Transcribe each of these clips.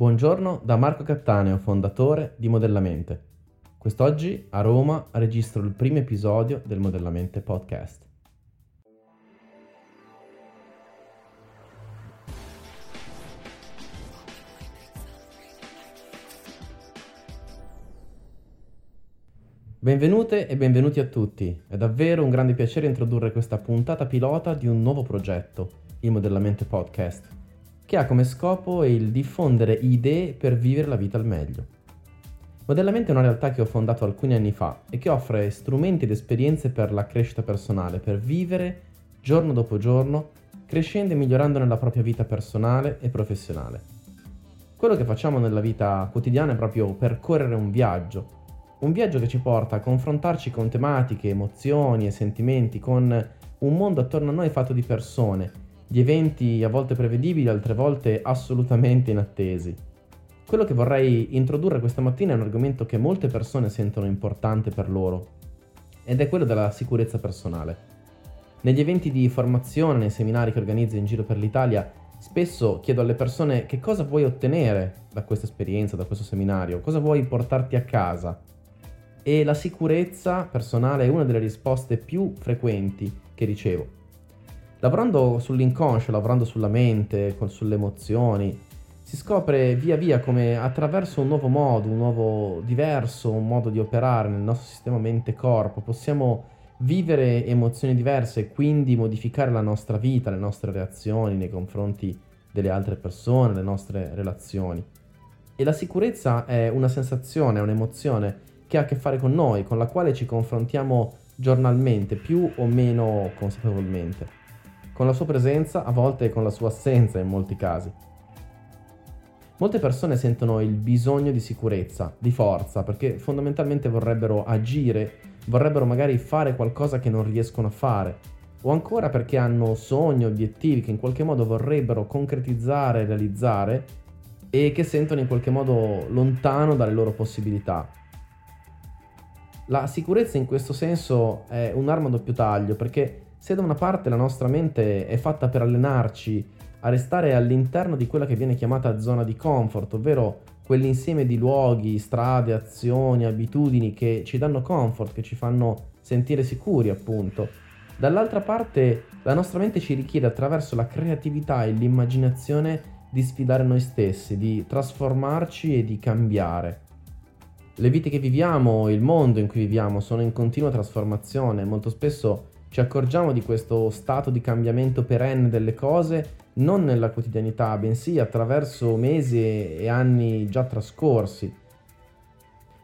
Buongiorno da Marco Cattaneo, fondatore di Modellamente. Quest'oggi a Roma registro il primo episodio del Modellamente Podcast. Benvenute e benvenuti a tutti. È davvero un grande piacere introdurre questa puntata pilota di un nuovo progetto, il Modellamente Podcast che ha come scopo il diffondere idee per vivere la vita al meglio. Modellamento è una realtà che ho fondato alcuni anni fa e che offre strumenti ed esperienze per la crescita personale, per vivere giorno dopo giorno, crescendo e migliorando nella propria vita personale e professionale. Quello che facciamo nella vita quotidiana è proprio percorrere un viaggio, un viaggio che ci porta a confrontarci con tematiche, emozioni e sentimenti, con un mondo attorno a noi fatto di persone di eventi a volte prevedibili, altre volte assolutamente inattesi. Quello che vorrei introdurre questa mattina è un argomento che molte persone sentono importante per loro, ed è quello della sicurezza personale. Negli eventi di formazione, nei seminari che organizzo in giro per l'Italia, spesso chiedo alle persone che cosa vuoi ottenere da questa esperienza, da questo seminario, cosa vuoi portarti a casa. E la sicurezza personale è una delle risposte più frequenti che ricevo. Lavorando sull'inconscio, lavorando sulla mente, sulle emozioni, si scopre via via come attraverso un nuovo modo, un nuovo diverso, un modo di operare nel nostro sistema mente-corpo possiamo vivere emozioni diverse e quindi modificare la nostra vita, le nostre reazioni nei confronti delle altre persone, le nostre relazioni. E la sicurezza è una sensazione, è un'emozione che ha a che fare con noi, con la quale ci confrontiamo giornalmente, più o meno consapevolmente con la sua presenza, a volte con la sua assenza in molti casi. Molte persone sentono il bisogno di sicurezza, di forza, perché fondamentalmente vorrebbero agire, vorrebbero magari fare qualcosa che non riescono a fare, o ancora perché hanno sogni, obiettivi che in qualche modo vorrebbero concretizzare, realizzare e che sentono in qualche modo lontano dalle loro possibilità. La sicurezza in questo senso è un'arma a doppio taglio perché se da una parte la nostra mente è fatta per allenarci a restare all'interno di quella che viene chiamata zona di comfort, ovvero quell'insieme di luoghi, strade, azioni, abitudini che ci danno comfort, che ci fanno sentire sicuri appunto. Dall'altra parte la nostra mente ci richiede attraverso la creatività e l'immaginazione di sfidare noi stessi, di trasformarci e di cambiare. Le vite che viviamo, il mondo in cui viviamo sono in continua trasformazione, molto spesso ci accorgiamo di questo stato di cambiamento perenne delle cose non nella quotidianità, bensì attraverso mesi e anni già trascorsi.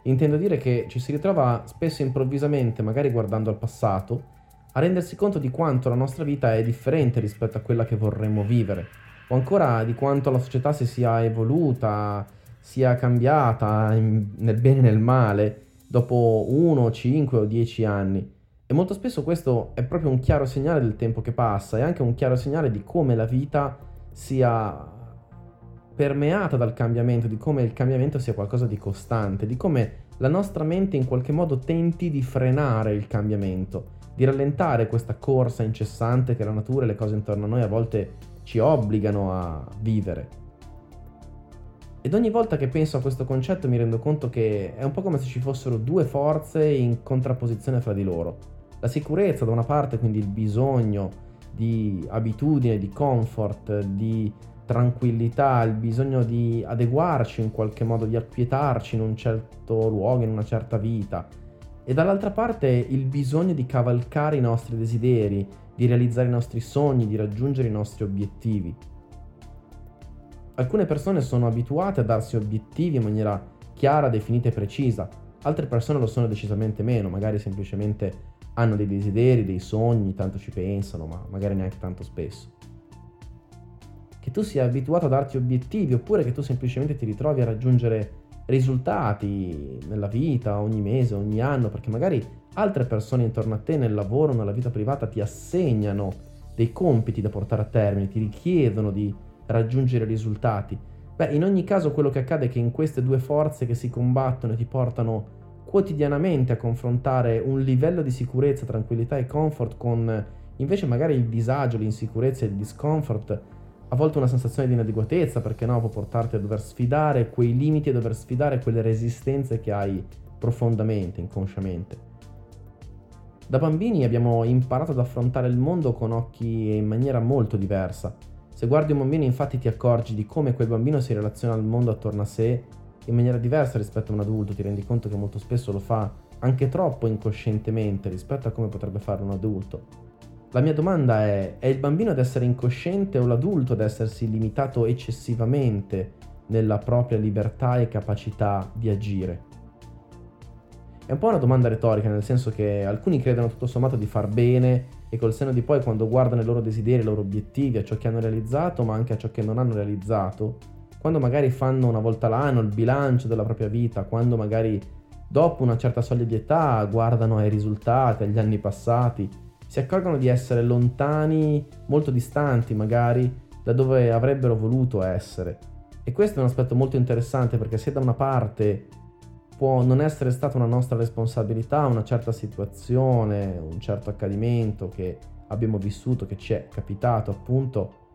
Intendo dire che ci si ritrova spesso improvvisamente, magari guardando al passato, a rendersi conto di quanto la nostra vita è differente rispetto a quella che vorremmo vivere, o ancora di quanto la società si sia evoluta, sia cambiata nel bene e nel male dopo uno, cinque o dieci anni. E molto spesso questo è proprio un chiaro segnale del tempo che passa e anche un chiaro segnale di come la vita sia permeata dal cambiamento, di come il cambiamento sia qualcosa di costante, di come la nostra mente in qualche modo tenti di frenare il cambiamento, di rallentare questa corsa incessante che la natura e le cose intorno a noi a volte ci obbligano a vivere. Ed ogni volta che penso a questo concetto mi rendo conto che è un po' come se ci fossero due forze in contrapposizione fra di loro la sicurezza da una parte, quindi il bisogno di abitudine, di comfort, di tranquillità, il bisogno di adeguarci in qualche modo, di acquietarci in un certo luogo, in una certa vita. E dall'altra parte il bisogno di cavalcare i nostri desideri, di realizzare i nostri sogni, di raggiungere i nostri obiettivi. Alcune persone sono abituate a darsi obiettivi in maniera chiara, definita e precisa, altre persone lo sono decisamente meno, magari semplicemente hanno dei desideri, dei sogni, tanto ci pensano, ma magari neanche tanto spesso. Che tu sia abituato a darti obiettivi oppure che tu semplicemente ti ritrovi a raggiungere risultati nella vita, ogni mese, ogni anno, perché magari altre persone intorno a te nel lavoro, nella vita privata ti assegnano dei compiti da portare a termine, ti richiedono di raggiungere risultati. Beh, in ogni caso quello che accade è che in queste due forze che si combattono e ti portano quotidianamente a confrontare un livello di sicurezza, tranquillità e comfort con invece magari il disagio, l'insicurezza e il discomfort, a volte una sensazione di inadeguatezza, perché no, può portarti a dover sfidare quei limiti, a dover sfidare quelle resistenze che hai profondamente, inconsciamente. Da bambini abbiamo imparato ad affrontare il mondo con occhi in maniera molto diversa. Se guardi un bambino infatti ti accorgi di come quel bambino si relaziona al mondo attorno a sé in maniera diversa rispetto a un adulto, ti rendi conto che molto spesso lo fa anche troppo incoscientemente rispetto a come potrebbe fare un adulto. La mia domanda è, è il bambino ad essere incosciente o l'adulto ad essersi limitato eccessivamente nella propria libertà e capacità di agire? È un po' una domanda retorica, nel senso che alcuni credono tutto sommato di far bene e col seno di poi quando guardano i loro desideri, i loro obiettivi, a ciò che hanno realizzato, ma anche a ciò che non hanno realizzato, quando magari fanno una volta l'anno il bilancio della propria vita, quando magari dopo una certa soglia di età guardano ai risultati, agli anni passati, si accorgono di essere lontani, molto distanti magari da dove avrebbero voluto essere. E questo è un aspetto molto interessante perché se da una parte può non essere stata una nostra responsabilità, una certa situazione, un certo accadimento che abbiamo vissuto, che ci è capitato appunto,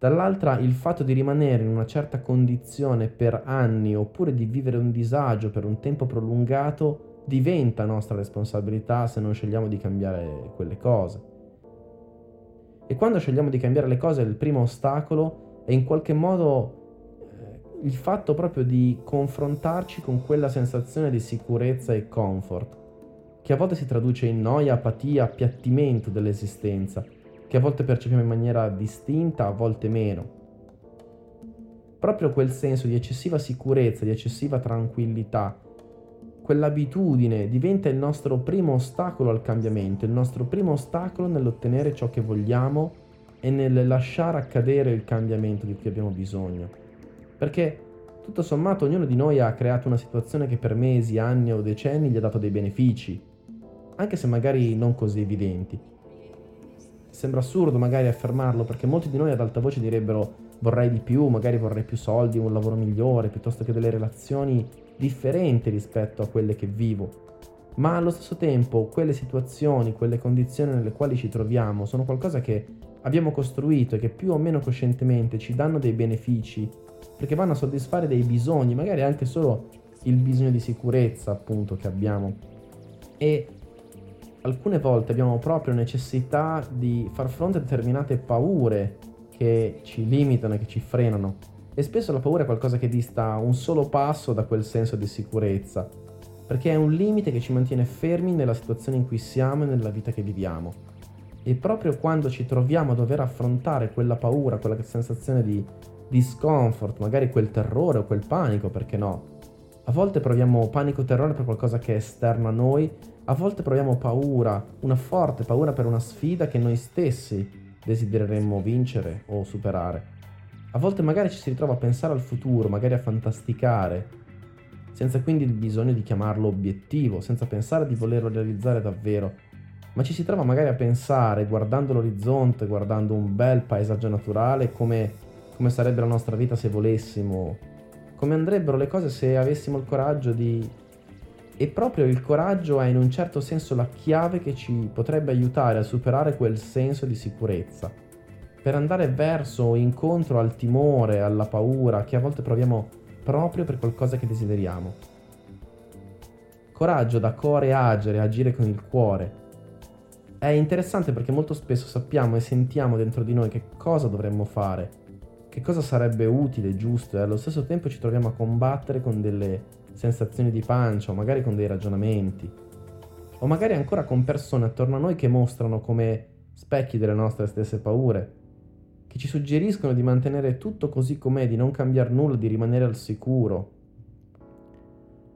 dall'altra il fatto di rimanere in una certa condizione per anni oppure di vivere un disagio per un tempo prolungato diventa nostra responsabilità se non scegliamo di cambiare quelle cose. E quando scegliamo di cambiare le cose il primo ostacolo è in qualche modo eh, il fatto proprio di confrontarci con quella sensazione di sicurezza e comfort, che a volte si traduce in noia, apatia, appiattimento dell'esistenza che a volte percepiamo in maniera distinta, a volte meno. Proprio quel senso di eccessiva sicurezza, di eccessiva tranquillità, quell'abitudine diventa il nostro primo ostacolo al cambiamento, il nostro primo ostacolo nell'ottenere ciò che vogliamo e nel lasciare accadere il cambiamento di cui abbiamo bisogno. Perché tutto sommato ognuno di noi ha creato una situazione che per mesi, anni o decenni gli ha dato dei benefici, anche se magari non così evidenti sembra assurdo magari affermarlo perché molti di noi ad alta voce direbbero vorrei di più, magari vorrei più soldi, un lavoro migliore, piuttosto che delle relazioni differenti rispetto a quelle che vivo. Ma allo stesso tempo quelle situazioni, quelle condizioni nelle quali ci troviamo sono qualcosa che abbiamo costruito e che più o meno coscientemente ci danno dei benefici perché vanno a soddisfare dei bisogni, magari anche solo il bisogno di sicurezza appunto che abbiamo. E alcune volte abbiamo proprio necessità di far fronte a determinate paure che ci limitano e che ci frenano. E spesso la paura è qualcosa che dista un solo passo da quel senso di sicurezza, perché è un limite che ci mantiene fermi nella situazione in cui siamo e nella vita che viviamo. E proprio quando ci troviamo a dover affrontare quella paura, quella sensazione di discomfort, magari quel terrore o quel panico, perché no? A volte proviamo panico o terrore per qualcosa che è esterno a noi a volte proviamo paura, una forte paura per una sfida che noi stessi desidereremmo vincere o superare. A volte magari ci si ritrova a pensare al futuro, magari a fantasticare, senza quindi il bisogno di chiamarlo obiettivo, senza pensare di volerlo realizzare davvero, ma ci si trova magari a pensare, guardando l'orizzonte, guardando un bel paesaggio naturale, come, come sarebbe la nostra vita se volessimo, come andrebbero le cose se avessimo il coraggio di e proprio il coraggio è in un certo senso la chiave che ci potrebbe aiutare a superare quel senso di sicurezza, per andare verso o incontro al timore, alla paura che a volte proviamo proprio per qualcosa che desideriamo. Coraggio da core agere, agire con il cuore. È interessante perché molto spesso sappiamo e sentiamo dentro di noi che cosa dovremmo fare, che cosa sarebbe utile, giusto e allo stesso tempo ci troviamo a combattere con delle sensazioni di pancia o magari con dei ragionamenti, o magari ancora con persone attorno a noi che mostrano come specchi delle nostre stesse paure, che ci suggeriscono di mantenere tutto così com'è, di non cambiare nulla, di rimanere al sicuro.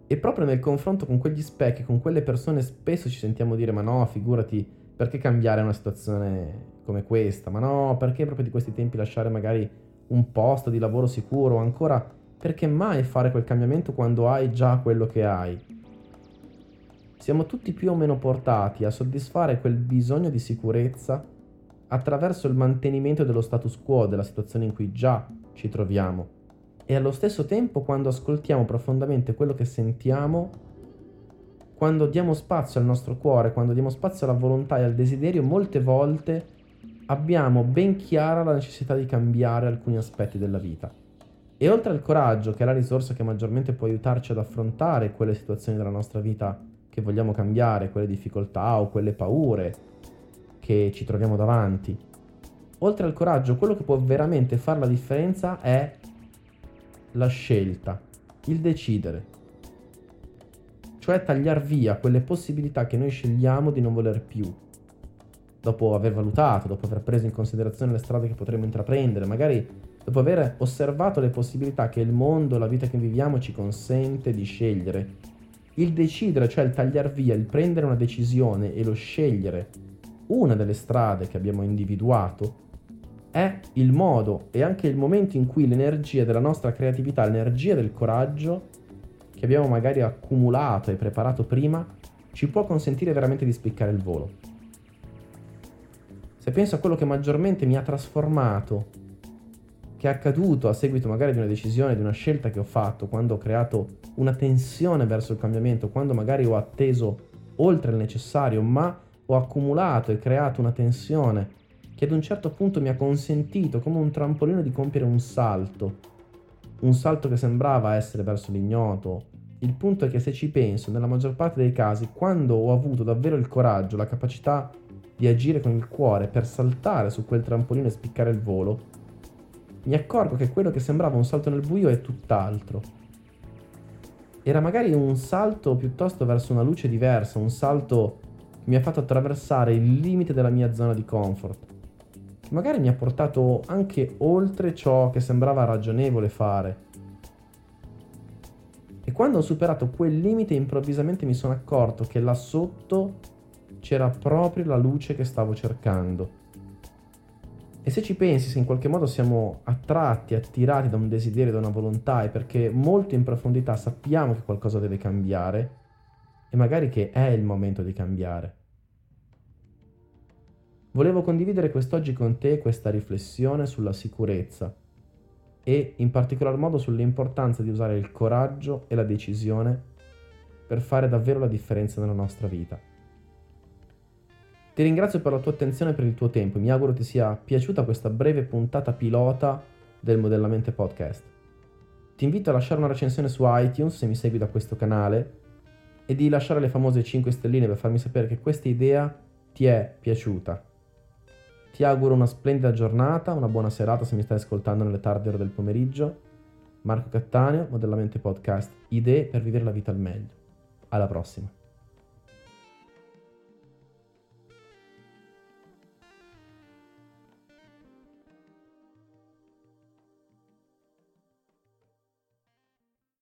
E proprio nel confronto con quegli specchi, con quelle persone, spesso ci sentiamo dire: Ma no, figurati, perché cambiare una situazione come questa? Ma no, perché proprio di questi tempi lasciare magari un posto di lavoro sicuro? Ancora, perché mai fare quel cambiamento quando hai già quello che hai? Siamo tutti più o meno portati a soddisfare quel bisogno di sicurezza attraverso il mantenimento dello status quo della situazione in cui già ci troviamo. E allo stesso tempo quando ascoltiamo profondamente quello che sentiamo, quando diamo spazio al nostro cuore, quando diamo spazio alla volontà e al desiderio, molte volte abbiamo ben chiara la necessità di cambiare alcuni aspetti della vita. E oltre al coraggio, che è la risorsa che maggiormente può aiutarci ad affrontare quelle situazioni della nostra vita che vogliamo cambiare, quelle difficoltà o quelle paure che ci troviamo davanti, oltre al coraggio, quello che può veramente fare la differenza è la scelta, il decidere. Cioè tagliare via quelle possibilità che noi scegliamo di non voler più, dopo aver valutato, dopo aver preso in considerazione le strade che potremmo intraprendere, magari dopo aver osservato le possibilità che il mondo, la vita che viviamo ci consente di scegliere. Il decidere, cioè il tagliare via, il prendere una decisione e lo scegliere, una delle strade che abbiamo individuato, è il modo e anche il momento in cui l'energia della nostra creatività, l'energia del coraggio che abbiamo magari accumulato e preparato prima, ci può consentire veramente di spiccare il volo. Se penso a quello che maggiormente mi ha trasformato, che è accaduto a seguito magari di una decisione, di una scelta che ho fatto, quando ho creato una tensione verso il cambiamento, quando magari ho atteso oltre il necessario, ma ho accumulato e creato una tensione che ad un certo punto mi ha consentito come un trampolino di compiere un salto, un salto che sembrava essere verso l'ignoto. Il punto è che se ci penso, nella maggior parte dei casi, quando ho avuto davvero il coraggio, la capacità di agire con il cuore per saltare su quel trampolino e spiccare il volo, mi accorgo che quello che sembrava un salto nel buio è tutt'altro. Era magari un salto piuttosto verso una luce diversa, un salto che mi ha fatto attraversare il limite della mia zona di comfort, magari mi ha portato anche oltre ciò che sembrava ragionevole fare. E quando ho superato quel limite improvvisamente mi sono accorto che là sotto c'era proprio la luce che stavo cercando. E se ci pensi, se in qualche modo siamo attratti, attirati da un desiderio, da una volontà, è perché molto in profondità sappiamo che qualcosa deve cambiare e magari che è il momento di cambiare. Volevo condividere quest'oggi con te questa riflessione sulla sicurezza e in particolar modo sull'importanza di usare il coraggio e la decisione per fare davvero la differenza nella nostra vita. Ti ringrazio per la tua attenzione e per il tuo tempo. Mi auguro ti sia piaciuta questa breve puntata pilota del Modellamente Podcast. Ti invito a lasciare una recensione su iTunes se mi segui da questo canale e di lasciare le famose 5 stelline per farmi sapere che questa idea ti è piaciuta. Ti auguro una splendida giornata, una buona serata se mi stai ascoltando nelle tarde ore del pomeriggio. Marco Cattaneo, Modellamente Podcast, idee per vivere la vita al meglio. Alla prossima.